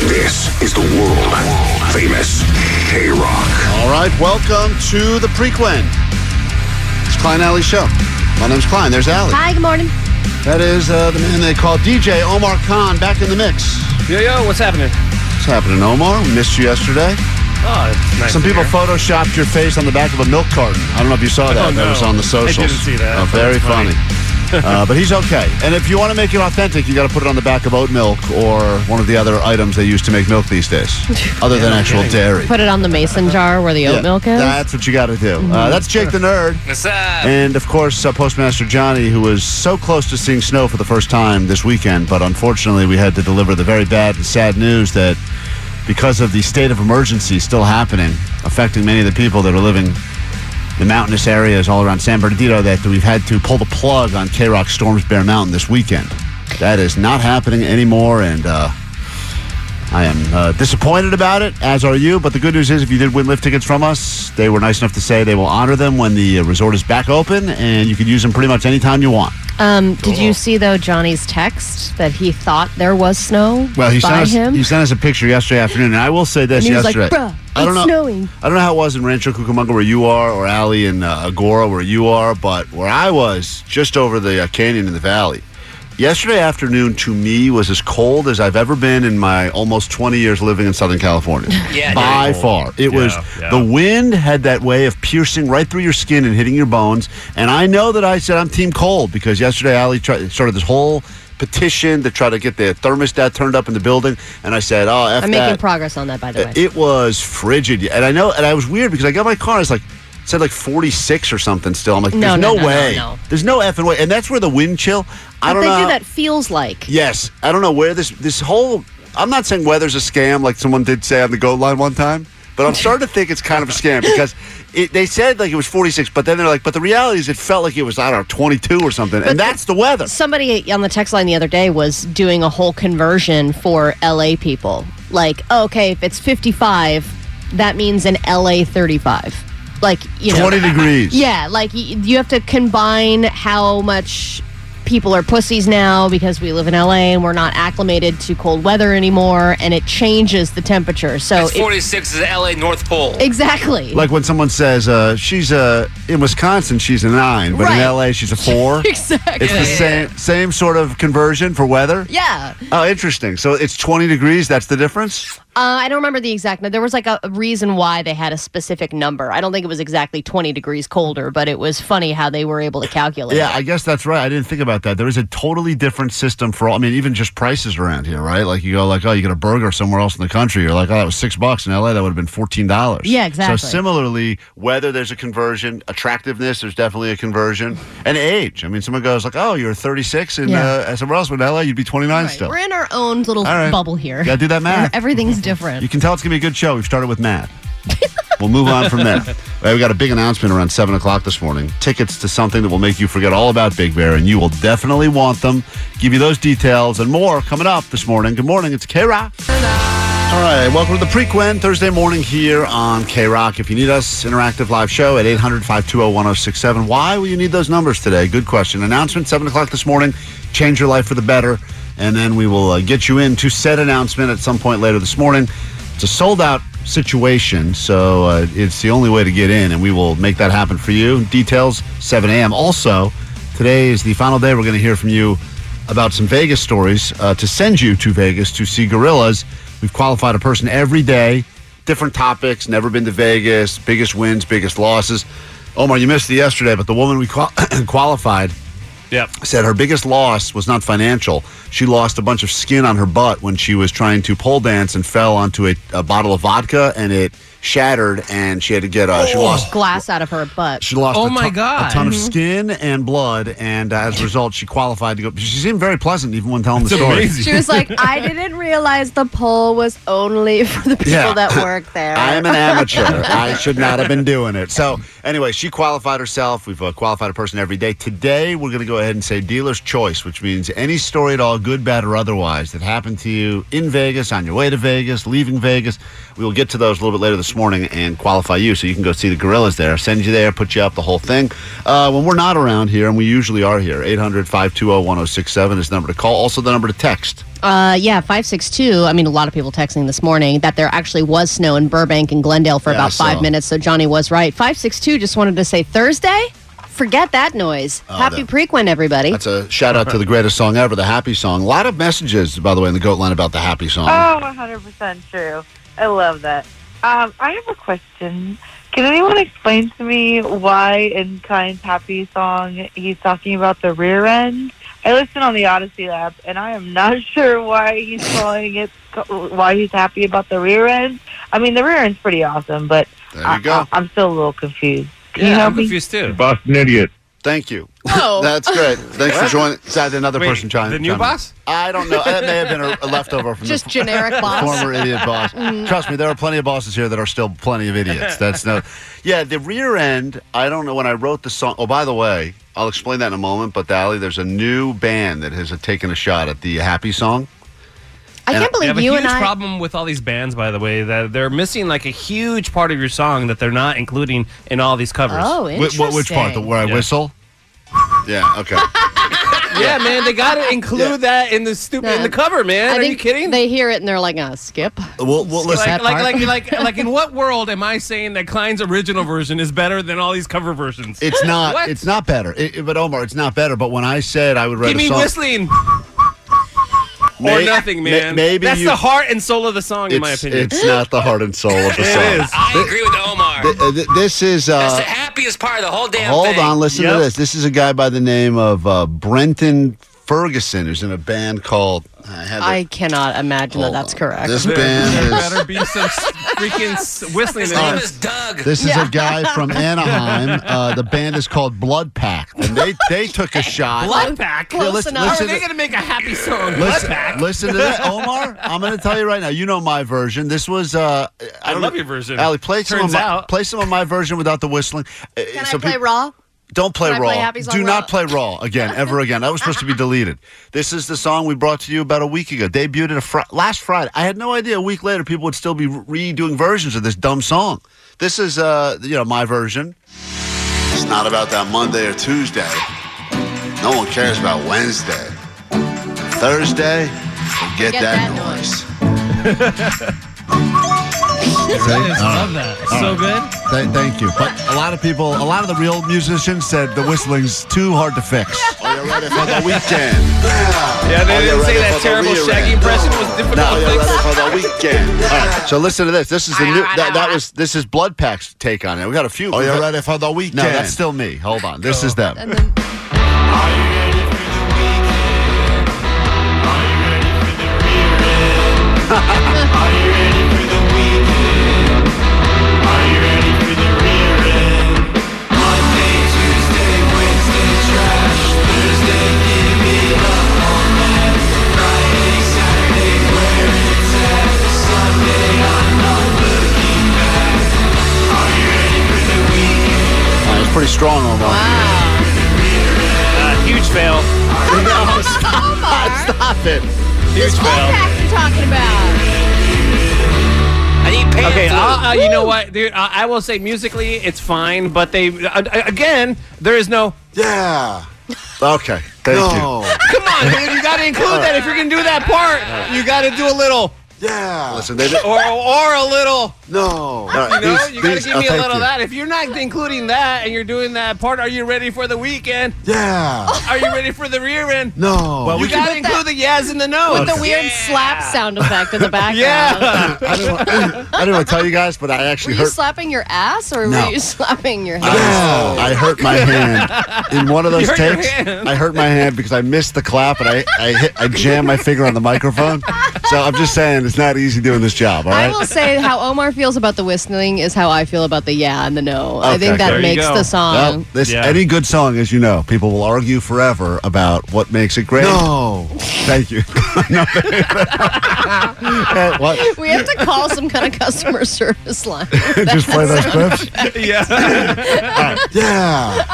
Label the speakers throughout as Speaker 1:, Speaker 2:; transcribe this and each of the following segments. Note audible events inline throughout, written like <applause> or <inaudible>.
Speaker 1: This is the world famous KROQ.
Speaker 2: All right, welcome to the Prequel. It's Klein Alley Show. My name's Klein. There's Alley.
Speaker 3: Hi, good morning.
Speaker 2: That is uh, the man they call DJ Omar Khan back in the mix.
Speaker 4: Yo, yo, what's happening?
Speaker 2: What's happening, Omar? We missed you yesterday.
Speaker 4: Oh, nice.
Speaker 2: Some people
Speaker 4: hear.
Speaker 2: photoshopped your face on the back of a milk carton. I don't know if you saw that.
Speaker 4: Oh,
Speaker 2: That was on the
Speaker 4: I
Speaker 2: socials.
Speaker 4: didn't see that,
Speaker 2: Oh, very funny.
Speaker 4: funny. <laughs>
Speaker 2: uh, but he's okay. And if you want to make it authentic, you got to put it on the back of oat milk or one of the other items they use to make milk these days, <laughs> other than actual
Speaker 4: kidding.
Speaker 2: dairy.
Speaker 3: Put it on the mason jar where the oat
Speaker 2: Yeah,
Speaker 3: milk is.
Speaker 2: That's what you got to do. Uh, that's Jake the Nerd.
Speaker 4: What's up?
Speaker 2: And of course, uh, Postmaster Johnny, who was so close to seeing snow for the first time this weekend, but unfortunately, we had to deliver the very bad and sad news that because of the state of emergency still happening, affecting many of the people that are living in mountainous areas all around San Bernardino, that we've had to pull the plug on KROQ Storms Bear Mountain this weekend. That is not happening anymore, and uh, I am uh, disappointed about it, as are you. But the good news is, if you did win lift tickets from us, they were nice enough to say they will honor them when the uh, resort is back open, and you can use them pretty much anytime you want.
Speaker 3: Um, did you see though Johnny's text that he thought there was snow
Speaker 2: Well, he
Speaker 3: by
Speaker 2: sent us
Speaker 3: him?
Speaker 2: he sent us a picture yesterday afternoon, and I will say this
Speaker 3: And he was like,
Speaker 2: yesterday.
Speaker 3: "Bruh,
Speaker 2: I don't
Speaker 3: it's
Speaker 2: know.
Speaker 3: snowing."
Speaker 2: I don't know how it was in Rancho Cucamonga where you are, or Alley in uh, Agoura where you are, but where I was, just over the uh, canyon in the valley. Yesterday afternoon to me was as cold as I've ever been in my almost 20 years living in Southern California. <laughs>
Speaker 4: Yeah,
Speaker 2: by
Speaker 4: very
Speaker 2: far. It was
Speaker 4: Yeah, yeah.
Speaker 2: the wind had that way of piercing right through your skin and hitting your bones. And I know that I said I'm team cold because yesterday Ali tried, started this whole petition to try to get the thermostat turned up in the building, and I said, "Oh, f
Speaker 3: I'm
Speaker 2: that."
Speaker 3: making progress on that, by the way.
Speaker 2: It was frigid, and I know, and I was weird because I got my car. It's like it said like 46 or something. Still, I'm like, there's
Speaker 3: no,
Speaker 2: no,
Speaker 3: no, no,
Speaker 2: way. There's no effing way, and that's where the wind chill. I don't
Speaker 3: they
Speaker 2: know.
Speaker 3: do
Speaker 2: how-
Speaker 3: that feels like.
Speaker 2: Yes, I don't know where this this whole. I'm not saying weather's a scam like someone did say on the goat line one time, but I'm starting to think it's kind of a scam because it, they said like it was 46, but then they're like, but the reality is it felt like it was I don't know 22 or something, and that's the weather.
Speaker 3: Somebody on the text line the other day was doing a whole conversion for LA people. Like, oh, okay, if it's 55, that means an LA 35. Like, you know.
Speaker 2: 20 degrees.
Speaker 3: Yeah, like y- you have to combine how much people are pussies now because we live in LA and we're not acclimated to cold weather anymore, and it changes the temperature. So
Speaker 4: It's
Speaker 3: it-
Speaker 4: 46 is the LA North Pole.
Speaker 3: exactly.
Speaker 2: Like when someone says uh, she's uh, in Wisconsin, she's a nine, but
Speaker 3: Right.
Speaker 2: in LA she's a four. <laughs>
Speaker 3: exactly.
Speaker 2: It's the same same sort of conversion for weather.
Speaker 3: Yeah.
Speaker 2: Oh, interesting. So it's 20 degrees. That's the difference.
Speaker 3: Uh, I don't remember the exact. Number. There was like a, reason why they had a specific number. I don't think it was exactly 20 degrees colder, but it was funny how they were able to calculate.
Speaker 2: Yeah,
Speaker 3: it.
Speaker 2: I guess that's right. I didn't think about that. There is a totally different system for all. I mean, even just prices around here, right? Like you go, like, oh, you get a burger somewhere else in the country. You're like, oh, that was six bucks in LA. That would have been fourteen dollars.
Speaker 3: Yeah, exactly.
Speaker 2: So similarly, whether there's a conversion, attractiveness, there's definitely a conversion, and age. I mean, someone goes like, oh, you're 36, and
Speaker 3: Yeah.
Speaker 2: uh, somewhere else in LA, you'd be 29
Speaker 3: Right.
Speaker 2: still.
Speaker 3: We're in our own little
Speaker 2: right.
Speaker 3: bubble here.
Speaker 2: Gotta do that <laughs> math.
Speaker 3: Everything's different.
Speaker 2: You can tell it's gonna be a good show. We've started with Matt. we'll move on from there. <laughs> Well, we got a big announcement around seven o'clock this morning. Tickets to something that will make you forget all about Big Bear, and you will definitely want them. Give you those details and more coming up this morning. Good morning. It's KROQ. All right, welcome to the Prequel Thursday morning here on KROQ. If you need us, interactive live show at 800 520 1067. Why will you need those numbers today? Good question. Announcement 7 o'clock this morning. Change your life for the better. And then we will uh, get you into said announcement at some point later this morning. It's a sold out situation, so uh, it's the only way to get in, and we will make that happen for you. Details 7 a.m. Also, today is the final day we're going to hear from you about some Vegas stories uh, to send you to Vegas to see Gorillas We've qualified a person every day, different topics, never been to Vegas, biggest wins, biggest losses. Omar, you missed it yesterday, but the woman we qual- <clears throat> qualified
Speaker 4: Yep.
Speaker 2: said her biggest loss was not financial. She lost a bunch of skin on her butt when she was trying to pole dance and fell onto a, a bottle of vodka and it shattered and she had to get uh, she lost
Speaker 3: Glass out of her butt.
Speaker 2: she lost
Speaker 4: Oh
Speaker 2: a,
Speaker 4: my
Speaker 2: ton,
Speaker 4: God.
Speaker 2: a ton of skin and blood and uh, as a result she qualified to go she seemed very pleasant even when telling the story
Speaker 4: amazing.
Speaker 3: She was like, I didn't realize the pole was only <laughs> for the people
Speaker 2: Yeah.
Speaker 3: that work there.
Speaker 2: I am an amateur. <laughs> I should not have been doing it. So, anyway, she qualified herself. We've uh, qualified a person every day. Today, we're going to go ahead and say dealer's choice, which means any story at all, good, bad, or otherwise, that happened to you in Vegas, on your way to Vegas, leaving Vegas. We will get to those a little bit later this morning and qualify you so you can go see the gorillas there. Send you there, put you up, the whole thing. Uh, when we're not around here, and we usually are here, 800 520 1067 is the number to call. Also, the number to text.
Speaker 3: Uh, yeah, 562. I mean, a lot of people texting this morning that there actually was snow in Burbank and Glendale for
Speaker 2: Yeah,
Speaker 3: about five minutes. So Johnny was right. 562 just wanted to say Thursday? Forget that noise. Happy
Speaker 2: that-
Speaker 3: Prequel, everybody.
Speaker 2: That's a shout out to the greatest song ever, the Happy Song. A lot of messages, by the way, in the goat line about the Happy Song.
Speaker 5: Oh, 100% true. I love that. Um, I have a question. Can anyone explain to me why in Klein's Happy song he's talking about the rear end? I listened on the Audacy app, and I am not <laughs> sure why he's calling it, why he's happy about the rear end. I mean, the rear end's pretty awesome, but
Speaker 2: There you
Speaker 5: I,
Speaker 2: go.
Speaker 5: I, am still a little confused. Can you
Speaker 4: Yeah,
Speaker 5: help
Speaker 4: I'm
Speaker 5: me?
Speaker 4: confused too.
Speaker 6: Boston idiot.
Speaker 2: Thank you. <laughs>
Speaker 3: Whoa. <laughs>
Speaker 2: That's great. Thanks for joining. Is that another
Speaker 4: Wait,
Speaker 2: person trying
Speaker 4: the new boss?
Speaker 2: I don't know. That may have been a, a leftover from
Speaker 3: Just
Speaker 2: the
Speaker 3: generic <laughs> boss.
Speaker 2: former idiot boss. Mm-hmm. Trust me, there are plenty of bosses here that are still plenty of idiots. That's no. Yeah, the rear end. I don't know when I wrote the song. Oh, by the way, I'll explain that in a moment. But Dally, there's a new band that has taken a shot at the Happy song.
Speaker 3: I can't believe
Speaker 4: a
Speaker 3: you
Speaker 4: huge
Speaker 3: and I.
Speaker 4: have a huge problem with all these bands, by the way, that they're missing like a huge part of your song that they're not including in all these covers.
Speaker 3: Oh,
Speaker 2: Wh-
Speaker 3: interesting.
Speaker 2: wh- which part? The where I
Speaker 4: Yeah.
Speaker 2: whistle? Yeah. Okay. <laughs>
Speaker 4: yeah, man, they got to include that in the stupid in the cover, man.
Speaker 3: I
Speaker 4: Are
Speaker 3: think
Speaker 4: you kidding?
Speaker 3: They hear it and they're like, uh, skip.
Speaker 2: Well, well listen.
Speaker 4: like,
Speaker 3: that
Speaker 4: like,
Speaker 3: part.
Speaker 4: like, like, <laughs> like, in what world am I saying that Klein's original version is better than all these cover versions?
Speaker 2: It's not.
Speaker 4: What?
Speaker 2: It's not better. It, it- but Omar, it's not better. But when I said I would write
Speaker 4: Give
Speaker 2: a
Speaker 4: me
Speaker 2: song,
Speaker 4: whistling
Speaker 2: May-
Speaker 4: or nothing,
Speaker 2: may-
Speaker 4: man.
Speaker 2: maybe
Speaker 4: that's
Speaker 2: you-
Speaker 4: the heart and soul of the song, in my opinion.
Speaker 2: it's not the heart and soul of the <laughs> song.
Speaker 4: is.
Speaker 7: I agree with Omar.
Speaker 2: Th- uh, th- this is.
Speaker 7: That's
Speaker 2: Uh,
Speaker 7: the happiest part of the whole damn
Speaker 2: hold
Speaker 7: thing.
Speaker 2: on, listen
Speaker 4: Yep.
Speaker 2: to this. This is a guy by the name of uh, Brenton Ferguson, who's in a band called. I have it.
Speaker 3: I cannot imagine that that's
Speaker 2: on.
Speaker 3: correct.
Speaker 2: This
Speaker 4: there,
Speaker 2: band
Speaker 4: there
Speaker 2: is.
Speaker 4: better be some freaking s- whistling
Speaker 7: His name
Speaker 4: it.
Speaker 7: is Doug.
Speaker 2: This is a guy from <laughs> Anaheim. Uh, the band is called Blood Pact, and they they took a shot.
Speaker 4: Blood Pack.
Speaker 3: Close
Speaker 2: listen-
Speaker 3: enough.
Speaker 4: How
Speaker 2: listen
Speaker 4: are they
Speaker 2: to-
Speaker 4: going to make a happy song? Blood
Speaker 2: Listen,
Speaker 4: Pack.
Speaker 2: listen to that, Omar. I'm going to tell you right now. You know my version. This was. Uh,
Speaker 4: I
Speaker 2: don't
Speaker 4: love your version.
Speaker 2: Ali, play some
Speaker 4: Turns
Speaker 2: of my,
Speaker 4: out.
Speaker 2: play some of my version without the whistling. Uh,
Speaker 3: Can
Speaker 2: so
Speaker 3: I play
Speaker 2: peop-
Speaker 3: Raw?
Speaker 2: Don't play
Speaker 3: Can I
Speaker 2: raw.
Speaker 3: play Happy Song
Speaker 2: Do
Speaker 3: Raw?
Speaker 2: not play raw again, ever again. That was supposed to be deleted. This is the song we brought to you about a week ago. Debuted it a fr- last Friday. I had no idea a week later people would still be redoing versions of this dumb song. This is, uh, you know, my version. It's not about that Monday or Tuesday. No one cares about Wednesday. Thursday, forget,
Speaker 3: Forget
Speaker 2: that,
Speaker 3: that
Speaker 2: noise.
Speaker 4: I <laughs> love that. It's so good.
Speaker 2: Th- thank you. But a lot of people, a lot of the real musicians said the whistling's too hard to fix. Are you ready for the weekend?
Speaker 4: Yeah, they didn't say that terrible Shaggy impression was difficult
Speaker 2: Now
Speaker 4: to
Speaker 2: you're
Speaker 4: fix.
Speaker 2: ready for the weekend. <laughs> All right, so listen to this. This is the new. That, that was this is Blood Pack's take on it. We got a few. Are you ready for the weekend? No, that's still me. Hold on. This is them.
Speaker 3: And then
Speaker 2: Uh, it's <laughs> <laughs> pretty strong, Omar.
Speaker 4: Uh, huge fail. <laughs>
Speaker 2: Stop it.
Speaker 4: Huge fail.
Speaker 3: Pack you're talking about.
Speaker 7: I need pay
Speaker 4: Okay,
Speaker 7: for
Speaker 4: uh, uh, you know what, dude? Uh, I will say musically, it's fine, but they uh, again, there is no.
Speaker 2: Yeah. Okay. Thank you.
Speaker 4: Come on, dude, you got to include that if you're gonna do that part. You got to do a little.
Speaker 2: Yeah. Listen, they did.
Speaker 4: Or, or a little.
Speaker 2: No.
Speaker 4: You know, you gotta give me a little of that. If you're not including that and you're doing that part, are you ready for the weekend?
Speaker 2: Yeah.
Speaker 4: Are you ready for the rear end?
Speaker 2: No.
Speaker 4: Well, you gotta include the yes and the no.
Speaker 3: With the weird slap sound effect in the background.
Speaker 4: Yeah. <laughs>
Speaker 2: I didn't, want, I didn't want to tell you guys, but I actually
Speaker 3: Were you slapping your ass or
Speaker 2: No.
Speaker 3: were you <laughs> slapping your hand?
Speaker 2: Yeah, I hurt my hand in one of those
Speaker 4: You hurt your
Speaker 2: takes.
Speaker 4: hand.
Speaker 2: I hurt my hand because I missed the clap and I I, hit, I jammed my finger on the microphone. So I'm just saying it's not easy doing this job. All
Speaker 3: I will say how Omar feels about the whistling is how I feel about the yeah and the no. I think that
Speaker 4: there
Speaker 3: makes the song.
Speaker 2: Well, this
Speaker 4: Yeah.
Speaker 2: any good song, as you know, people will argue forever about what makes it great. No, thank you. <laughs> No, <laughs> what?
Speaker 3: we have to call some kind of customer service line. <laughs>
Speaker 2: Just play those clips.
Speaker 4: yeah.
Speaker 2: Yeah.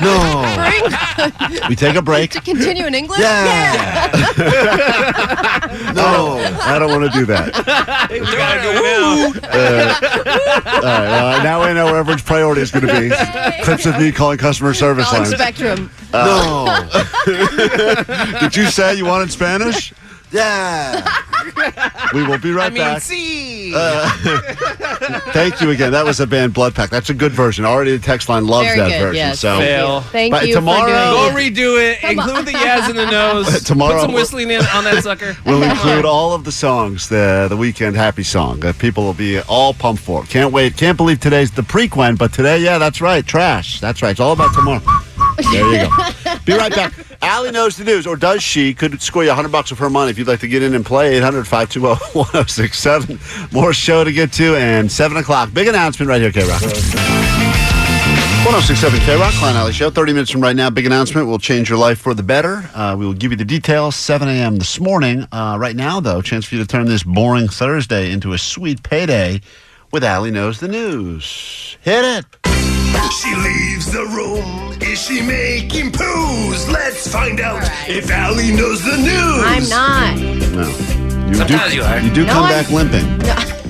Speaker 2: no. We take a break.
Speaker 3: to continue in English?
Speaker 2: Yeah. <laughs> no, I don't want to do that. <laughs>
Speaker 4: we gotta do it now.
Speaker 2: All right, well, now we know where everyone's priority is going to be. Clips of me calling customer service
Speaker 3: Calling
Speaker 2: lines.
Speaker 3: Spectrum.
Speaker 2: Uh, no. <laughs> Did you say you wanted Spanish? Yeah. <laughs> We will be right
Speaker 4: I mean,
Speaker 2: back.
Speaker 4: see.
Speaker 2: Uh, <laughs> thank you again. That was a band Blood Pack. That's a good version. Already the text line loves
Speaker 3: Very
Speaker 2: that
Speaker 3: good,
Speaker 2: version.
Speaker 3: yes.
Speaker 2: So
Speaker 4: Fail.
Speaker 3: Thank
Speaker 2: But
Speaker 3: you
Speaker 2: tomorrow-
Speaker 3: for
Speaker 4: Go
Speaker 3: doing it.
Speaker 4: redo it. Include the yes and the <laughs> no's.
Speaker 2: Tomorrow-
Speaker 4: Put some whistling in on that sucker.
Speaker 2: we'll include all of the songs, the the weekend happy song that people will be all pumped for. Can't wait. Can't believe today's the prequel, but today, yeah, that's right. Trash. That's right. It's all about tomorrow. There you go. <laughs> Be right back. Allie knows the news, or does she? Could score you 100 bucks of her money if you'd like to get in and play. 800 520 1067. More show to get to, and 7 o'clock. Big announcement right here, KROQ. 1067 KROQ, Klein Alley Show. 30 minutes from right now, big announcement will change your life for the better. Uh, we will give you the details 7 a.m. this morning. Uh, right now, though, chance for you to turn this boring Thursday into a sweet payday with Allie Knows the News. Hit it.
Speaker 6: She leaves the room. Is she making poos? Let's find out if Allie knows the news.
Speaker 3: I'm not.
Speaker 2: No. You
Speaker 7: Sometimes
Speaker 2: do,
Speaker 7: you are.
Speaker 2: you do
Speaker 3: No,
Speaker 2: come
Speaker 3: I'm-
Speaker 2: back limping. <laughs>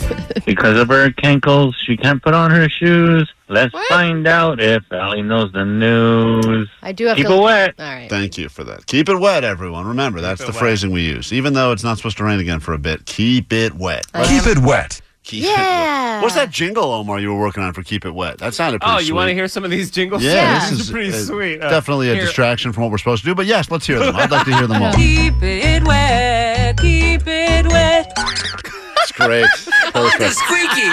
Speaker 8: Because of her ankles, she can't put on her shoes. Let's
Speaker 3: What?
Speaker 8: find out if Allie knows the news.
Speaker 3: I do have to
Speaker 8: Keep
Speaker 3: to.
Speaker 8: it wet.
Speaker 3: All right.
Speaker 2: Thank you for that. Keep it wet, everyone. Remember, that's the
Speaker 4: wet.
Speaker 2: phrasing we use. Even though it's not supposed to rain again for a bit, keep it wet.
Speaker 6: Keep it wet.
Speaker 2: Keep it wet.
Speaker 3: Yeah.
Speaker 2: What's that jingle, Omar, you were working on for Keep It Wet? That sounded pretty
Speaker 4: Oh, you want to hear some of these jingles?
Speaker 2: Yeah,
Speaker 3: Yeah.
Speaker 2: this is
Speaker 4: pretty
Speaker 2: uh,
Speaker 4: sweet. Uh,
Speaker 2: definitely a
Speaker 4: here.
Speaker 2: distraction from what we're supposed to do. But yes, let's hear them. I'd like to hear them all. <laughs>
Speaker 9: Keep it wet, keep it wet.
Speaker 2: It's great. <laughs>
Speaker 7: I like the
Speaker 2: Perfect.
Speaker 7: squeaky.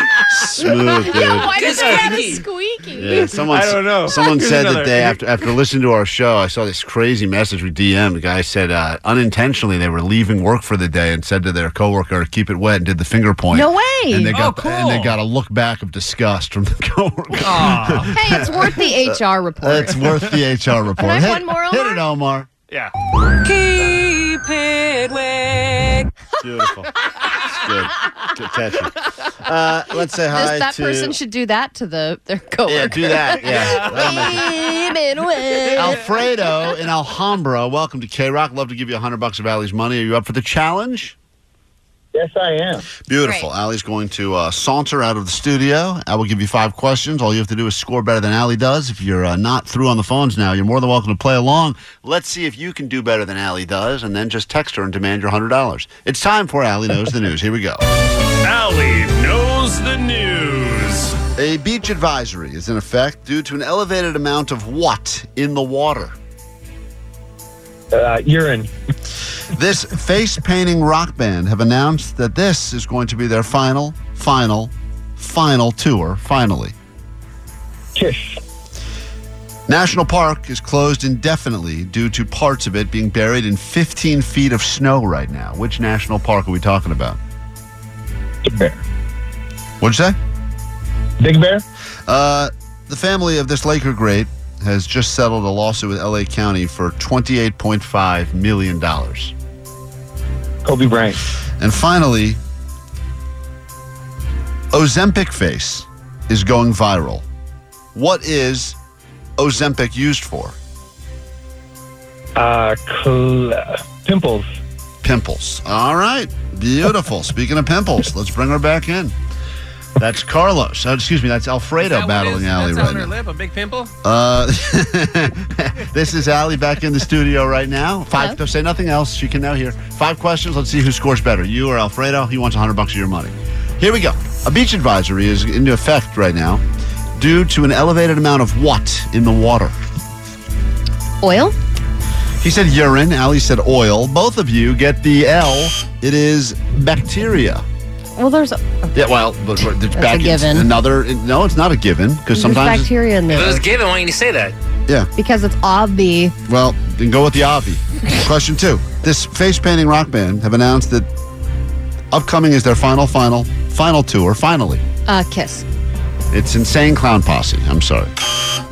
Speaker 2: Smooth, <laughs> dude.
Speaker 3: Why does it have a
Speaker 7: Squeaky.
Speaker 3: squeaky?
Speaker 2: Yeah, someone,
Speaker 4: I don't know.
Speaker 2: Someone <laughs>
Speaker 4: Here's
Speaker 2: said that they after after listening to our show, I saw this crazy message with DM. The guy said uh, unintentionally they were leaving work for the day and said to their coworker, "Keep it wet," and did the finger point.
Speaker 3: No way.
Speaker 2: And they
Speaker 4: Oh,
Speaker 2: got and they got a look back of disgust from the <laughs> coworker.
Speaker 3: Hey, it's worth the HR report.
Speaker 2: It's worth the HR report.
Speaker 3: I have
Speaker 2: hit,
Speaker 3: one more,
Speaker 2: hit it, Omar.
Speaker 4: Yeah.
Speaker 9: Keep it wet.
Speaker 2: Beautiful. Good. Good catch. Uh, let's say hi
Speaker 3: This- that
Speaker 2: to.
Speaker 3: person should do that to the their coworker.
Speaker 2: yeah, do that. Yeah. <laughs> That'll make it-
Speaker 3: Keep it.
Speaker 2: Alfredo in Alhambra, welcome to KROQ. Love to give you a hundred bucks of Allie's money. Are you up for the challenge?
Speaker 8: Yes, I am.
Speaker 2: Beautiful.
Speaker 3: Great.
Speaker 2: Allie's going to uh, saunter out of the studio. I will give you five questions. All you have to do is score better than Allie does. If you're uh, not through on the phones now, you're more than welcome to play along. Let's see if you can do better than Allie does, and then just text her and demand your hundred dollars. It's time for Allie knows the news. Here we go.
Speaker 6: Allie knows the news.
Speaker 2: A beach advisory is in effect due to an elevated amount of what in the water?
Speaker 8: Uh, urine.
Speaker 2: This face painting rock band have announced that this is going to be their final, final, final tour, finally.
Speaker 8: Kiss.
Speaker 2: National Park is closed indefinitely due to parts of it being buried in 15 feet of snow right now. Which national park are we talking about?
Speaker 8: Big Bear.
Speaker 2: What'd you say?
Speaker 8: Big Bear?
Speaker 2: Uh, the family of this Laker great has just settled a lawsuit with LA County for $28.5 million.
Speaker 8: Kobe Bryant.
Speaker 2: And finally, Ozempic face is going viral. What is Ozempic used for?
Speaker 8: Uh, cl- pimples.
Speaker 2: Pimples. All right. Beautiful. Speaking of pimples, let's bring her back in. That's Carlos. Uh, excuse me, that's Alfredo battling Allie
Speaker 4: That's
Speaker 2: right
Speaker 4: on her
Speaker 2: now.
Speaker 4: lip, a big pimple.
Speaker 2: Uh, <laughs> this is Allie back in the studio right now. Five. Don't say nothing else. She can now hear five questions. Let's see who scores better, you or Alfredo. He wants hundred bucks of your money. Here we go. A beach advisory is into effect right now due to an elevated amount of what in the water?
Speaker 3: Oil?
Speaker 2: He said urine. Ali said oil. Both of you get the L. It is bacteria.
Speaker 3: Well, there's A,
Speaker 2: Yeah, well, but, but there's
Speaker 3: That's a given.
Speaker 2: Another. No, it's not a given because sometimes.
Speaker 3: bacteria in
Speaker 7: If it was
Speaker 3: there
Speaker 7: given, why didn't you say that?
Speaker 2: yeah.
Speaker 3: because it's obvi.
Speaker 2: Well, then go with the Avi. Question two. This face painting rock band have announced that upcoming is their final, final, final tour. Finally,
Speaker 3: Uh, kiss.
Speaker 2: it's Insane Clown Posse. I'm sorry.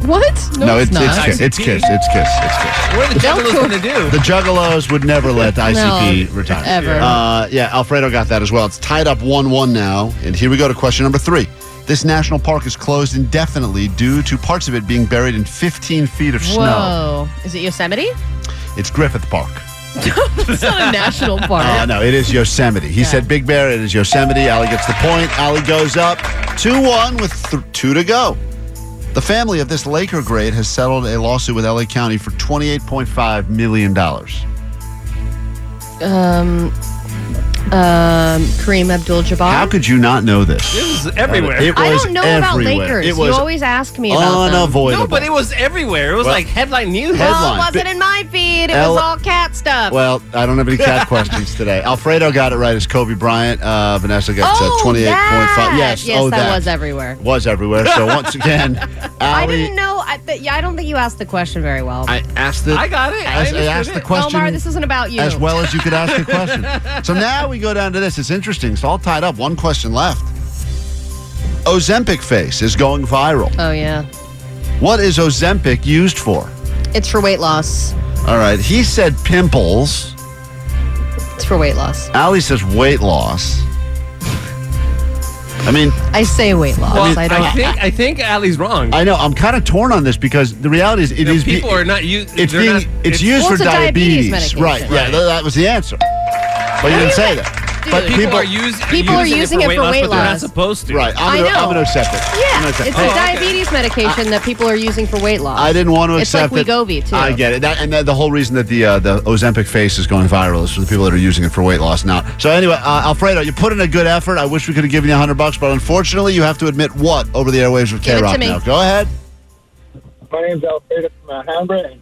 Speaker 3: What? No, it's,
Speaker 2: it's
Speaker 3: not.
Speaker 2: it's Kiss. It's Kiss. It's Kiss. It's Kiss.
Speaker 4: What are the Juggalos
Speaker 3: go-
Speaker 4: going to do?
Speaker 2: The Juggalos would never let ICP
Speaker 3: No,
Speaker 2: retire.
Speaker 3: ever.
Speaker 2: Uh, yeah, Alfredo got that as well. It's tied up 1 1 now. And here we go to question number three. This national park is closed indefinitely due to parts of it being buried in 15 feet of snow.
Speaker 3: Whoa. Is it Yosemite?
Speaker 2: It's Griffith Park. <laughs>
Speaker 3: It's not a national park.
Speaker 2: Uh, no, it is Yosemite. He said Big Bear, it is Yosemite. Ali gets the point. Ali goes up 2 1 with th- two to go. The family of this Laker great has settled a lawsuit with LA County for $28.5 million.
Speaker 3: Um, um, Kareem Abdul-Jabbar.
Speaker 2: How could you not know this?
Speaker 4: It was everywhere.
Speaker 2: It
Speaker 3: I don't know about. Lakers.
Speaker 2: It
Speaker 3: you always ask me about them.
Speaker 2: unavoidable.
Speaker 4: no, but it was everywhere. It was
Speaker 2: Well-
Speaker 4: like headline news.
Speaker 2: Headline.
Speaker 3: Well, it wasn't in my feed. It
Speaker 2: L-
Speaker 3: was all cat stuff.
Speaker 2: Well, I don't have any cat <laughs> questions today. Alfredo got it right as Kobe Bryant. Uh, Vanessa got
Speaker 3: oh,
Speaker 2: uh, 28.5. Yes,
Speaker 3: yes,
Speaker 2: oh,
Speaker 3: that,
Speaker 2: that
Speaker 3: was everywhere.
Speaker 2: Was everywhere. So <laughs> once again,
Speaker 3: I didn't know. I, th- yeah, I don't think you asked the question very well.
Speaker 2: I asked it.
Speaker 4: I got it. I
Speaker 2: I, I
Speaker 4: understood
Speaker 2: asked the
Speaker 4: it.
Speaker 2: question
Speaker 3: Omar, this isn't about you.
Speaker 2: as well as you could ask a question. <laughs> so now we go down to this. It's interesting. It's all tied up. One question left. Ozempic face is going viral.
Speaker 3: Oh yeah,
Speaker 2: What is Ozempic used for?
Speaker 3: it's for weight loss.
Speaker 2: All right. He said pimples.
Speaker 3: It's for weight loss.
Speaker 2: Ali says weight loss. I mean,
Speaker 3: I say weight loss.
Speaker 4: Well,
Speaker 3: I don't. <laughs>
Speaker 4: I think I think Ali's wrong.
Speaker 2: I know I'm kind of torn on this because the reality is it
Speaker 4: You know,
Speaker 2: is be-
Speaker 4: people are not used.
Speaker 2: it's being
Speaker 4: not-
Speaker 2: it's, used
Speaker 3: Well,
Speaker 2: for diabetes,
Speaker 3: diabetes medication.
Speaker 2: right? Yeah,
Speaker 4: Right.
Speaker 2: th- that was the answer. But you didn't say that. But
Speaker 4: People,
Speaker 2: people,
Speaker 4: are, use,
Speaker 3: People are using it for weight
Speaker 4: but they're not supposed to.
Speaker 2: right? I'm
Speaker 3: I
Speaker 2: gonna,
Speaker 3: know.
Speaker 2: I'm gonna accept it. I'm gonna
Speaker 3: yeah,
Speaker 2: accept
Speaker 3: it's
Speaker 2: it.
Speaker 3: a
Speaker 4: Oh, okay.
Speaker 3: diabetes medication that people are using for weight loss.
Speaker 2: I didn't want to
Speaker 3: It's like
Speaker 2: accept it.
Speaker 3: Wegovy, too.
Speaker 2: I get it. That, and that, the whole reason that the uh, the Ozempic face is going viral is for the people that are using it for weight loss now. So anyway, uh, Alfredo, you put in a good effort. I wish we could have given you hundred bucks, but unfortunately, you have to admit what over the airwaves with
Speaker 3: Give
Speaker 2: K
Speaker 3: to
Speaker 2: Rock
Speaker 3: me.
Speaker 2: now. Go ahead.
Speaker 10: My name's Alfredo from Alhambra, and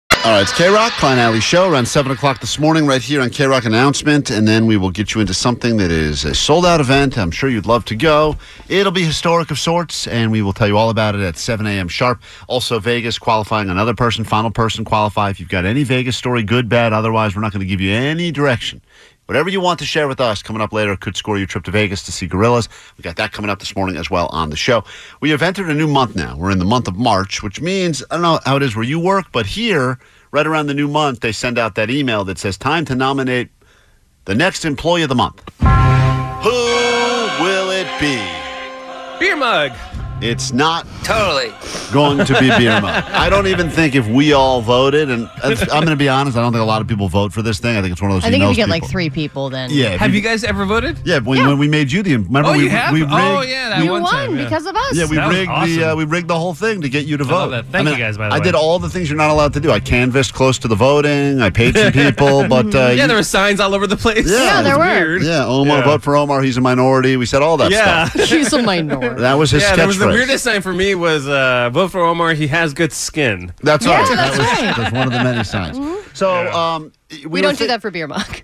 Speaker 2: All right, it's KROQ, Klein Alley Show, around 7 o'clock this morning, right here on KROQ Announcement. And then we will get you into something that is a sold out event. I'm sure you'd love to go. It'll be historic of sorts, and we will tell you all about it at 7 a.m. sharp. Also, Vegas qualifying another person, final person qualify. If you've got any Vegas story, good, bad, otherwise, we're not going to give you any direction. Whatever you want to share with us coming up later could score your trip to Vegas to see gorillas. We got that coming up this morning as well on the show. We have entered a new month now. We're in the month of March, which means I don't know how it is where you work, but here, right around the new month, they send out that email that says time to nominate the next employee of the month. Who will it be?
Speaker 4: Beer mug.
Speaker 2: It's not
Speaker 7: Totally.
Speaker 2: going to be beer mug. I don't even think if we all voted, and I'm going to be honest, I don't think a lot of people vote for this thing. I think it's one of those.
Speaker 3: I think if
Speaker 2: knows
Speaker 3: you get like three people, then
Speaker 2: Yeah.
Speaker 4: Have you guys ever voted?
Speaker 2: Yeah, when, when we made you the remember
Speaker 4: Oh,
Speaker 2: we
Speaker 4: you have?
Speaker 2: we rigged,
Speaker 4: Oh, yeah, that
Speaker 3: you
Speaker 4: one
Speaker 3: won
Speaker 4: time, yeah.
Speaker 3: because of us.
Speaker 2: yeah we
Speaker 4: That was
Speaker 2: rigged the uh, we rigged the whole thing to get you to
Speaker 4: I
Speaker 2: vote.
Speaker 4: love that. Thank you guys, by the
Speaker 2: I
Speaker 4: way.
Speaker 2: did all the things you're not allowed to do. I canvassed close to the voting. I paid some people, <laughs> but uh,
Speaker 4: yeah,
Speaker 2: you-
Speaker 4: there were signs all over the place.
Speaker 2: Yeah,
Speaker 4: It
Speaker 2: there
Speaker 3: were.
Speaker 4: Weird.
Speaker 2: yeah, Omar
Speaker 4: Yeah.
Speaker 2: vote for Omar. He's a minority. We said all that
Speaker 4: Yeah.
Speaker 2: stuff. <laughs>
Speaker 3: He's a minority.
Speaker 2: That was his
Speaker 4: yeah, that was the
Speaker 2: catchphrase.
Speaker 4: weirdest sign for me was uh, vote for Omar. He has good skin.
Speaker 2: That's
Speaker 3: Yeah,
Speaker 2: right.
Speaker 3: that's
Speaker 2: that was,
Speaker 3: right. Mm-hmm.
Speaker 2: that's one of the many signs. So um, we,
Speaker 3: We, don't do that for beer mug.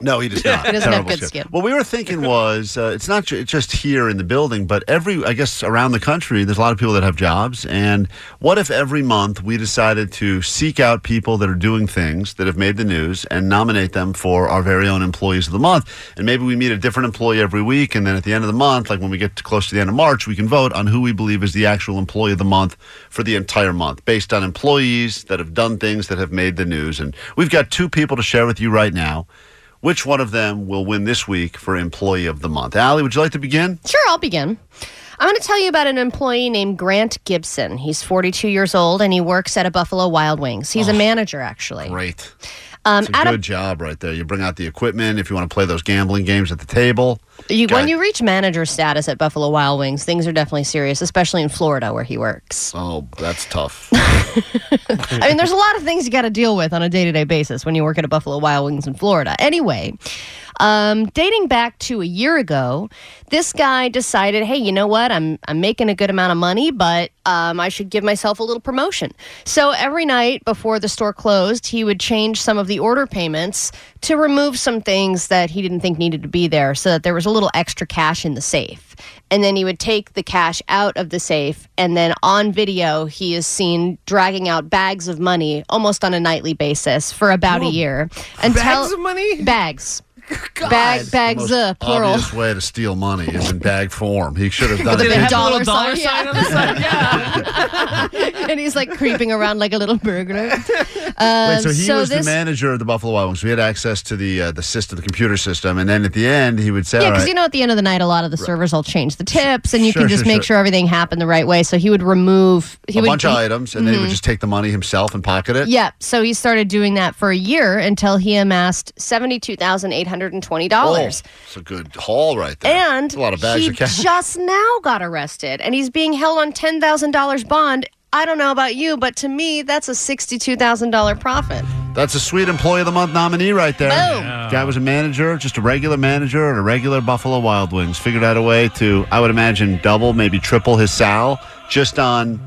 Speaker 2: No, he does <laughs> not.
Speaker 3: He doesn't have good
Speaker 2: skin.
Speaker 3: skin.
Speaker 2: What we were thinking was, uh, it's not ju- just here in the building, but every, I guess, around the country, there's a lot of people that have jobs. And what if every month we decided to seek out people that are doing things that have made the news and nominate them for our very own employees of the month? And maybe we meet a different employee every week, and then at the end of the month, like when we get to close to the end of March, we can vote on who we believe is the actual employee of the month for the entire month, based on employees that have done things that have made the news. And we've got two people to share with you right now. Which one of them will win this week for Employee of the Month? Allie, would you like to begin?
Speaker 3: Sure, I'll begin. I'm going to tell you about an employee named Grant Gibson. He's 42 years old and he works at a Buffalo Wild Wings. He's a manager, actually.
Speaker 2: Great.
Speaker 3: Um,
Speaker 2: It's a good job right there. You bring out the equipment if you want to play those gambling games at the table.
Speaker 3: You, when you reach manager status at Buffalo Wild Wings, things are definitely serious, especially in Florida where he works.
Speaker 2: Oh, that's tough. <laughs> <laughs>
Speaker 3: I mean, there's a lot of things you got to deal with on a day to day basis when you work at a Buffalo Wild Wings in Florida. Anyway, um, dating back to a year ago, this guy decided, hey, you know what? I'm I'm making a good amount of money, but um, I should give myself a little promotion. So every night before the store closed, he would change some of the order payments to remove some things that he didn't think needed to be there, so that there was a little extra cash in the safe. And then he would take the cash out of the safe, and then on video, he is seen dragging out bags of money almost on a nightly basis for about a year. Until,
Speaker 4: Bags of money?
Speaker 3: Bags. Bag, bags, uh, plural.
Speaker 2: Obvious way to steal money is in bag form. He should have done
Speaker 3: With a
Speaker 2: it.
Speaker 3: big
Speaker 4: Have a
Speaker 3: dollar
Speaker 4: little dollar
Speaker 3: sign,
Speaker 4: sign
Speaker 3: yeah.
Speaker 4: on the side. Yeah. <laughs>
Speaker 3: and he's like creeping around like a little burglar.
Speaker 2: Wait,
Speaker 3: Um,
Speaker 2: so he was
Speaker 3: this,
Speaker 2: the manager of the Buffalo Wild Wings. We had access to the uh, the system, the computer system, and then at the end, he would say,
Speaker 3: Yeah, because
Speaker 2: right,
Speaker 3: you know, at the end of the night, a lot of the servers will change the tips, and you
Speaker 2: Sure,
Speaker 3: can just
Speaker 2: sure,
Speaker 3: make
Speaker 2: sure.
Speaker 3: sure everything happened the right way. So he would remove he
Speaker 2: a
Speaker 3: would,
Speaker 2: bunch of items, and then he would just take the money himself and pocket it."
Speaker 3: Yep. So he started doing that for a year until he amassed seventy-two thousand eight hundred and twenty
Speaker 2: Oh,
Speaker 3: dollars.
Speaker 2: it's a good haul right there.
Speaker 3: And
Speaker 2: a lot of bags
Speaker 3: he
Speaker 2: of cash. <laughs>
Speaker 3: just now got arrested, and he's being held on ten thousand dollars bond. I don't know about you, but to me, that's a sixty-two thousand dollar profit.
Speaker 2: That's a sweet employee of the month nominee right there.
Speaker 3: Boom.
Speaker 2: Guy was a manager, just a regular manager at a regular Buffalo Wild Wings. Figured out a way to, I would imagine, double, maybe triple his sal just on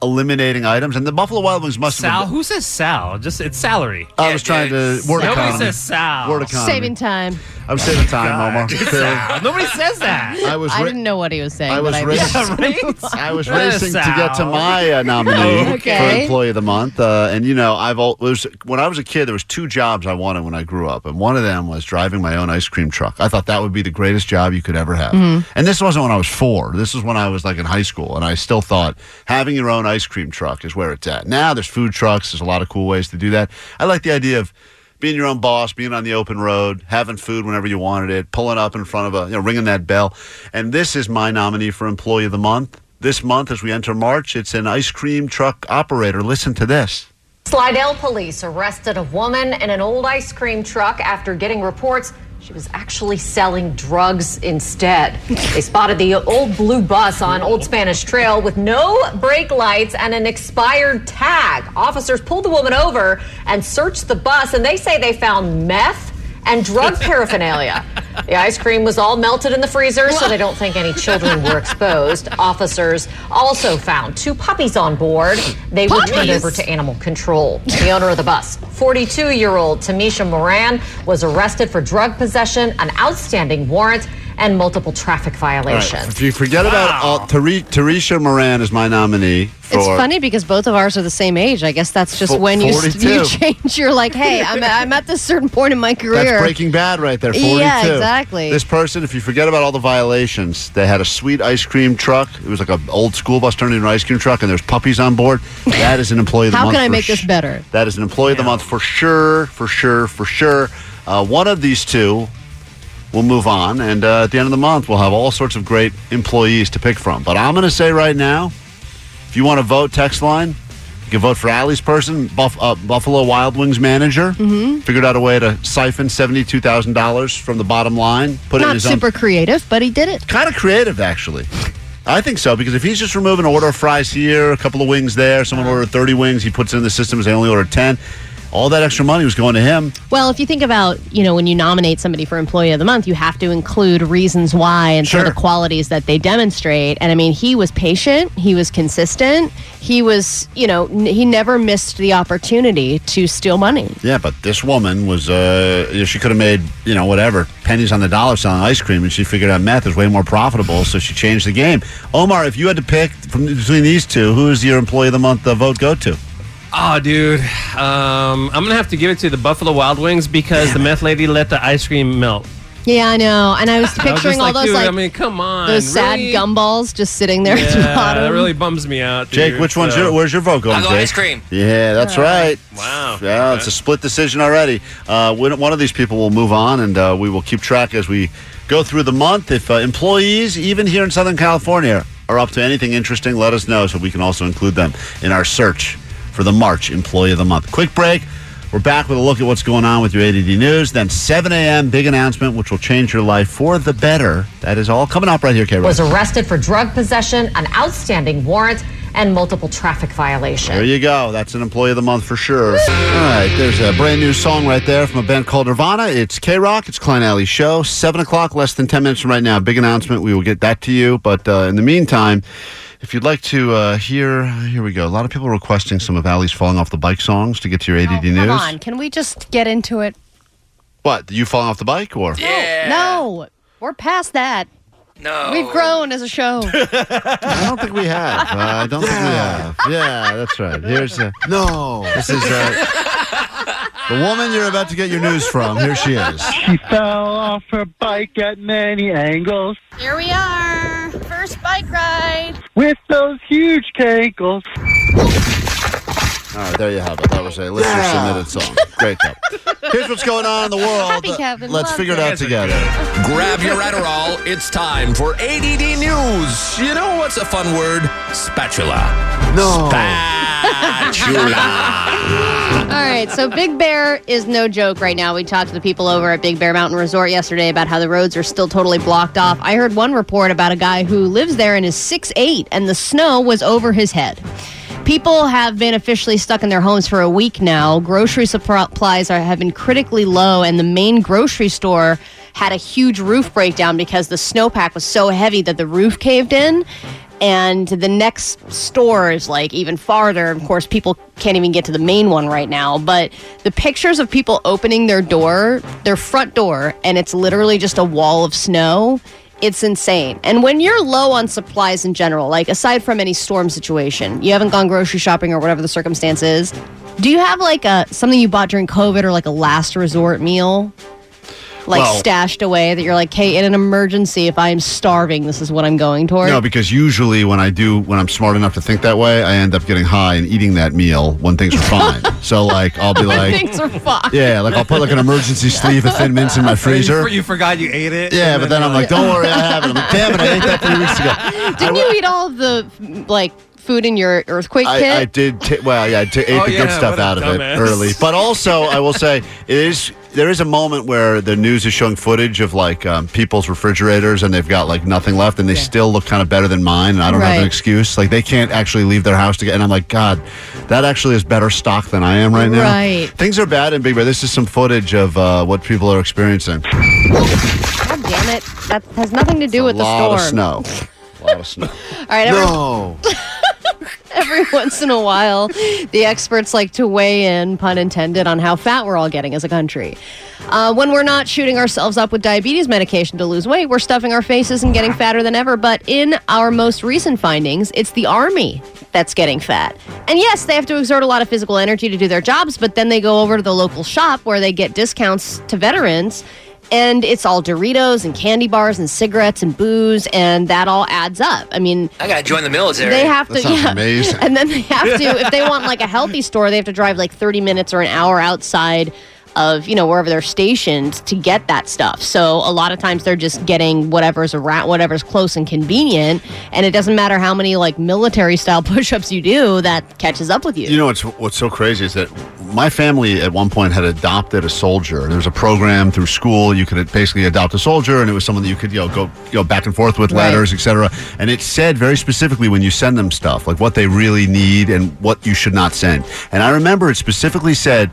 Speaker 2: eliminating items. And the Buffalo Wild Wings must
Speaker 4: Sal?
Speaker 2: have.
Speaker 4: Who says Sal? Just it's salary.
Speaker 2: I was trying to word
Speaker 4: Nobody
Speaker 2: economy.
Speaker 4: says Sal.
Speaker 2: Word economy.
Speaker 3: Saving time.
Speaker 2: I was saving time,
Speaker 4: God,
Speaker 2: Omar. <laughs>
Speaker 4: Sal. Nobody says that.
Speaker 2: I was.
Speaker 3: I
Speaker 2: ra-
Speaker 3: didn't know what he was saying.
Speaker 2: I was
Speaker 3: but
Speaker 2: racing.
Speaker 3: I <laughs>
Speaker 4: right?
Speaker 2: I was racing to get to my uh, nominee <laughs> for
Speaker 3: Okay.
Speaker 2: Employee of the Month, uh, and you know, I've al- was when I was a kid, there was two jobs I wanted when I grew up, and one of them was driving my own ice cream truck. I thought that would be the greatest job you could ever have. And this wasn't when I was four. This was when I was like in high school, and I still thought having your own ice cream truck is where it's at. Now there's food trucks. There's a lot of cool ways to do that. I like the idea of being your own boss, being on the open road, having food whenever you wanted it, pulling up in front of a, you know, ringing that bell. And this is my nominee for Employee of the Month. This month, as we enter March, it's an ice cream truck operator. Listen to this.
Speaker 11: Slidell police arrested a woman in an old ice cream truck after getting reports she was actually selling drugs instead. They spotted the old blue bus on Old Spanish Trail with no brake lights and an expired tag. Officers pulled the woman over and searched the bus, and they say they found meth and drug <laughs> paraphernalia. The ice cream was all melted in the freezer, so they don't think any children were <laughs> exposed. Officers also found two puppies on board. They were turned over to animal control. The owner of the bus, 42 year old Tamisha Moran, was arrested for drug possession, an outstanding warrant, and multiple traffic
Speaker 2: All right,
Speaker 11: violations.
Speaker 2: If you forget about all, Tari- Teresha Moran is my nominee for.
Speaker 3: It's funny because both of ours are the same age. I guess that's just
Speaker 2: Fo-
Speaker 3: when you,
Speaker 2: 42.
Speaker 3: you <laughs> change. You're like, hey, I'm, I'm at this certain point in my career.
Speaker 2: That's Breaking Bad right there. 42.
Speaker 3: Yeah, exactly.
Speaker 2: This person, if you forget about all the violations, they had a sweet ice cream truck. It was like an old school bus turned into an ice cream truck, and there's puppies on board. That is an employee of the
Speaker 3: How
Speaker 2: month.
Speaker 3: can I
Speaker 2: for
Speaker 3: make this better?
Speaker 2: That is an employee of the month for sure, for sure, for sure. Uh, one of these two we'll move on. And uh, at the end of the month, we'll have all sorts of great employees to pick from. But I'm going to say right now, if you want to vote, text line, you can vote for Allie's person, Buff- uh, Buffalo Wild Wings manager.
Speaker 3: Mhm.
Speaker 2: Figured out a way to siphon $72,000 from the bottom line. Put it in
Speaker 3: Not
Speaker 2: his
Speaker 3: super
Speaker 2: own.
Speaker 3: creative, but he did it.
Speaker 2: Kind of creative, actually. I think so because if he's just removing an order of fries here, a couple of wings there, someone ordered 30 wings, he puts it in the system as they only ordered 10. All that extra money was going to him.
Speaker 3: Well, if you think about, you know, when you nominate somebody for Employee of the Month, you have to include reasons why and sort of the qualities that they demonstrate. And I mean, he was patient, he was consistent, he was, you know, n- he never missed the opportunity to steal money.
Speaker 2: Yeah, but this woman was, uh, she could have made, you know, whatever, pennies on the dollar selling ice cream, and she figured out meth is way more profitable, so she changed the game. Omar, if you had to pick from between these two, who is your employee of the month uh, vote go to?
Speaker 4: Oh, dude. Um, I'm going to have to give it to the Buffalo Wild Wings because the meth lady let the ice cream melt.
Speaker 3: Yeah, I know. And I was <laughs>
Speaker 4: I was
Speaker 3: picturing all
Speaker 4: like,
Speaker 3: those
Speaker 4: dude,
Speaker 3: like
Speaker 4: I mean, come on.
Speaker 3: those sad
Speaker 4: really?
Speaker 3: gumballs just sitting there at the
Speaker 4: Yeah,
Speaker 3: bottom.
Speaker 4: that really bums me out.
Speaker 2: Jake,
Speaker 4: dude,
Speaker 2: which one's
Speaker 4: so-
Speaker 2: your, where's your vote going,
Speaker 7: I'll go
Speaker 2: Jake?
Speaker 7: ice cream.
Speaker 2: Yeah, that's right.
Speaker 4: Wow.
Speaker 2: Yeah, it's a split decision already. Uh, one one of these people will move on, and uh, we will keep track as we go through the month. If uh, employees, even here in Southern California, are up to anything interesting, let us know so we can also include them in our search for the March Employee of the Month. Quick break. We're back with a look at what's going on with your ADD news. Then 7 a.m., big announcement, which will change your life for the better. That is all coming up right here, K.
Speaker 11: Was arrested for drug possession, an outstanding warrant, and multiple traffic violations.
Speaker 2: There you go. That's an employee of the month for sure. All right, there's a brand new song right there from a band called Nirvana. It's KROQ. It's Klein Alley Show. Seven o'clock, less than ten minutes from right now. Big announcement. We will get that to you. But uh, in the meantime, if you'd like to uh, hear, here we go. A lot of people requesting some of Allie's falling off the bike songs to get to your ADD news.
Speaker 3: Come on, can we just get into it?
Speaker 2: What? You falling off the bike or?
Speaker 3: No, we're past that.
Speaker 7: No.
Speaker 3: We've grown as a show. <laughs>
Speaker 2: I don't think we have. Uh, I don't think we have. Yeah, that's right. Here's uh, no. This is uh, the woman you're about to get your news from. Here she is.
Speaker 12: She fell off her bike at many angles
Speaker 3: Here we are. First bike ride.
Speaker 12: with those huge cankles.
Speaker 2: All right, there you have it. That was a listener submitted song. Great job. Here's what's going on in the world.
Speaker 3: Happy Kevin,
Speaker 2: Let's
Speaker 3: love
Speaker 2: figure it
Speaker 3: it.
Speaker 2: out together.
Speaker 13: Grab your Adderall. It's time for ADD News. You know what's a fun word? Spatula.
Speaker 2: No.
Speaker 13: Spatula. <laughs>
Speaker 3: All right, so Big Bear is no joke right now. We talked to the people over at Big Bear Mountain Resort yesterday about how the roads are still totally blocked off. I heard one report about a guy who lives there and is 6'8 and the snow was over his head. People have been officially stuck in their homes for a week now. Grocery supplies are, have been critically low, and the main grocery store had a huge roof breakdown because the snowpack was so heavy that the roof caved in. And the next store is like even farther. Of course, people can't even get to the main one right now. But the pictures of people opening their door, their front door, and it's literally just a wall of snow it's insane. And when you're low on supplies in general, like aside from any storm situation, you haven't gone grocery shopping or whatever the circumstance is, do you have like a something you bought during COVID or like a last resort meal? Like
Speaker 2: Well-
Speaker 3: stashed away that you're like, hey, in an emergency, if I am starving, this is what I'm going toward.
Speaker 2: No, because usually when I do, when I'm smart enough to think that way, I end up getting high and eating that meal when things are fine. <laughs> so, like, I'll be like,
Speaker 3: Things are fine.
Speaker 2: yeah, like I'll put like an emergency sleeve of Thin Mints in my <laughs> freezer.
Speaker 4: You, you forgot you ate it.
Speaker 2: Yeah, but then I'm like, don't worry, I <laughs> have it. I'm like, damn it, I ate that three weeks ago.
Speaker 3: Didn't you eat all of the like food in your earthquake kit?
Speaker 2: I, I did. T- well, yeah, I t- ate
Speaker 4: Oh,
Speaker 2: the
Speaker 4: yeah,
Speaker 2: good stuff out of it
Speaker 4: dumbass.
Speaker 2: early. But also, I will say, it is there is a moment where the news is showing footage of like um, people's refrigerators, and they've got like nothing left, and they still look kind of better than mine, and I don't have an excuse. Like they can't actually leave their house to get. And I'm like, God, that actually is better stock than I am right now.
Speaker 3: Right.
Speaker 2: Things are bad in Big Bear. This is some footage of uh, what people are experiencing.
Speaker 3: God damn it. That has nothing to do with
Speaker 2: a
Speaker 3: the
Speaker 2: lot
Speaker 3: storm.
Speaker 2: of snow. <laughs> A lot of snow.
Speaker 3: All right,
Speaker 2: no. <laughs> <laughs>
Speaker 3: every once in a while, the experts like to weigh in, pun intended, on how fat we're all getting as a country. Uh, when we're not shooting ourselves up with diabetes medication to lose weight, we're stuffing our faces and getting fatter than ever. But in our most recent findings, it's the army that's getting fat. And yes, they have to exert a lot of physical energy to do their jobs, but then they go over to the local shop where they get discounts to veterans. And it's all Doritos and candy bars and cigarettes and booze, and that all adds up. I mean,
Speaker 7: I gotta join the military.
Speaker 3: they have to,
Speaker 2: That sounds
Speaker 3: yeah.
Speaker 2: amazing. <laughs>
Speaker 3: And then they have to, if they want like a healthy store, they have to drive like 30 minutes or an hour outside of you know wherever they're stationed to get that stuff. So a lot of times they're just getting whatever's around, whatever's close and convenient, and it doesn't matter how many like military style <laughs> push-ups you do, that catches up with you.
Speaker 2: You know what's what's so crazy is that my family at one point had adopted a soldier. There was a program through school you could basically adopt a soldier, and it was someone that you could you know go you know back and forth with
Speaker 3: Right.
Speaker 2: letters, etc. And it said very specifically when you send them stuff like what they really need and what you should not send. And I remember it specifically said.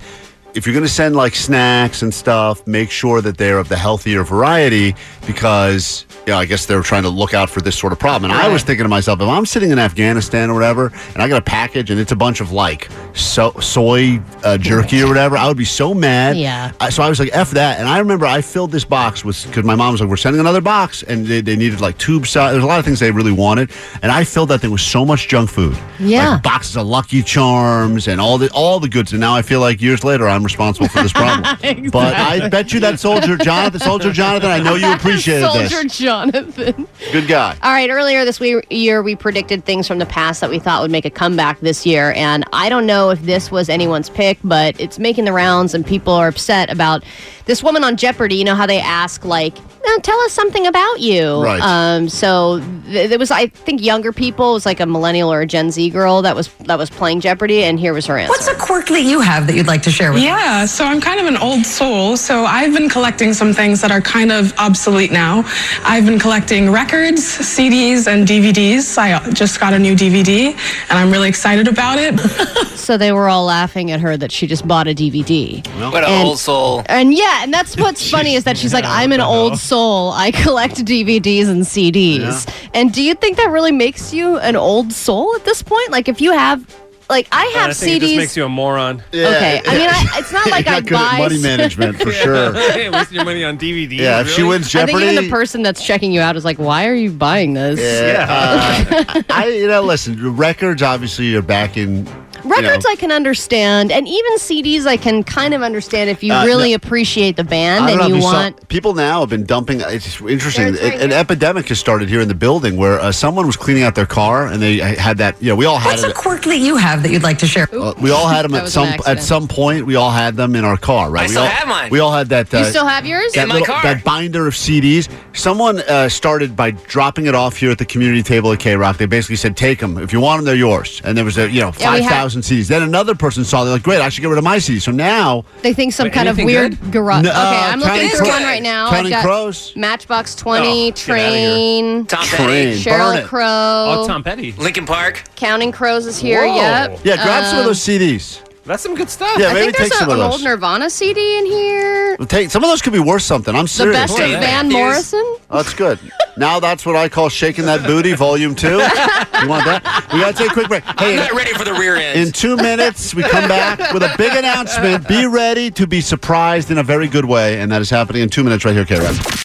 Speaker 2: If you're going to send like snacks and stuff, make sure that they're of the healthier variety because, you know, I guess they're trying to look out for this sort of problem. And I was thinking to myself, if I'm sitting in Afghanistan or whatever, and I got a package and it's a bunch of like so, soy uh, jerky or whatever, I would be so mad.
Speaker 3: Yeah.
Speaker 2: I, so I was like, F that. And I remember I filled this box with, because my mom was like, we're sending another box. And they, they needed like tube size. There's a lot of things they really wanted. And I filled that thing with so much junk food.
Speaker 3: Yeah.
Speaker 2: Like boxes of Lucky Charms and all the all the goods. And now I feel like years later I'm responsible for this problem. <laughs> But I bet you that soldier Jonathan, soldier Jonathan, I know you <laughs> appreciated
Speaker 3: Soldier
Speaker 2: this.
Speaker 3: Jonathan.
Speaker 2: Good guy.
Speaker 3: All right, earlier this we- year, we predicted things from the past that we thought would make a comeback this year. And I don't know if this was anyone's pick, but it's making the rounds, and people are upset about this woman on Jeopardy. You know how they ask, like, "Now tell us something about you.
Speaker 14: Right.
Speaker 3: Um, so th- there was, I think, younger people. It was like a millennial or a Gen Z girl that was that was playing Jeopardy, and here was her answer.
Speaker 14: What's a quirk that you have that you'd like to share with us?
Speaker 15: Yeah, so I'm kind of an old soul. So I've been collecting some things that are kind of obsolete now. I've been collecting records, CDs, and DVDs. I just got a new DVD, and I'm really excited about it. <laughs> <laughs>
Speaker 3: so they were all laughing at her that she just bought a DVD.
Speaker 7: What an old soul.
Speaker 3: And yeah, and that's what's funny is that she's like, I'm an old soul. I collect DVDs and CDs. And do you think that really makes you an old soul at this point? Like, if you have, like, I have
Speaker 4: I think
Speaker 3: CDs.
Speaker 4: it just makes you a moron.
Speaker 3: Yeah, Okay, I mean, I, it's not <laughs> like I
Speaker 2: not good at
Speaker 3: buy
Speaker 2: money management for <laughs> sure. <laughs>
Speaker 4: Hey, wasting your money on DVD.
Speaker 2: Yeah, if she
Speaker 4: really?
Speaker 2: wins
Speaker 3: I think even
Speaker 2: Jeopardy-
Speaker 3: the person that's checking you out is like, why are you buying this?
Speaker 2: Yeah. uh, I you know listen, records obviously are back in you know,
Speaker 3: Records I can understand, and even CDs I can kind of understand if you
Speaker 2: Uh,
Speaker 3: really
Speaker 2: no-
Speaker 3: appreciate the band
Speaker 2: I don't
Speaker 3: and
Speaker 2: know if
Speaker 3: you
Speaker 2: saw-
Speaker 3: want.
Speaker 2: people now have been dumping. It's interesting.
Speaker 3: It's right
Speaker 2: an
Speaker 3: here.
Speaker 2: epidemic has started here in the building where uh, someone was cleaning out their car and they had that. You know, we all had
Speaker 14: What's
Speaker 2: it.
Speaker 14: a quirk that you have that you'd like to share?
Speaker 2: Uh, we all had them at some at some point. We all had them in our car, right?
Speaker 7: I
Speaker 2: we
Speaker 7: still
Speaker 2: all,
Speaker 7: have mine.
Speaker 2: We all had that. Uh,
Speaker 3: You still have yours?
Speaker 2: that,
Speaker 7: In my
Speaker 2: little-
Speaker 7: car.
Speaker 2: that binder of CDs. Someone uh, started by dropping it off here at the community table at KROQ. They basically said, "Take them if you want them. They're yours." And there was a you know
Speaker 3: Yeah, we
Speaker 2: five
Speaker 3: have-
Speaker 2: thousand CDs. Then another person saw. They're like, "Great, I should get rid of my CDs." So now
Speaker 3: They think some
Speaker 2: Wait,
Speaker 3: kind of weird garage.
Speaker 2: No,
Speaker 3: okay,
Speaker 2: uh,
Speaker 3: I'm looking
Speaker 2: Counting
Speaker 3: through one right now.
Speaker 2: Counting
Speaker 3: I've got
Speaker 2: Crows?
Speaker 3: Matchbox
Speaker 4: Oh,
Speaker 3: 20,
Speaker 4: get outta here.
Speaker 3: Train,
Speaker 7: Tom Petty.
Speaker 2: Burn Sheryl.
Speaker 3: Crow.
Speaker 4: Oh, Tom Petty.
Speaker 7: Linkin Park.
Speaker 3: Counting Crows is here.
Speaker 4: Whoa.
Speaker 3: Yep.
Speaker 2: yeah, grab some of
Speaker 3: Um,
Speaker 2: those CDs.
Speaker 4: That's some good stuff.
Speaker 2: Yeah,
Speaker 3: I
Speaker 2: maybe
Speaker 3: think there's
Speaker 2: take
Speaker 3: a,
Speaker 2: some of
Speaker 3: an
Speaker 2: those.
Speaker 3: old Nirvana CD in here.
Speaker 2: Take some of those could be worth something. I'm
Speaker 3: The
Speaker 2: serious.
Speaker 3: best of Van Morrison.
Speaker 2: Oh, that's good. Now that's what I call shaking that booty, volume two. <laughs> You want that? We got to take a quick break.
Speaker 7: I'm
Speaker 2: Hey,
Speaker 7: not ready for the rear end.
Speaker 2: in two minutes, we come back with a big announcement. Be ready to be surprised in a very good way, and that is happening in two minutes right here, KROQ.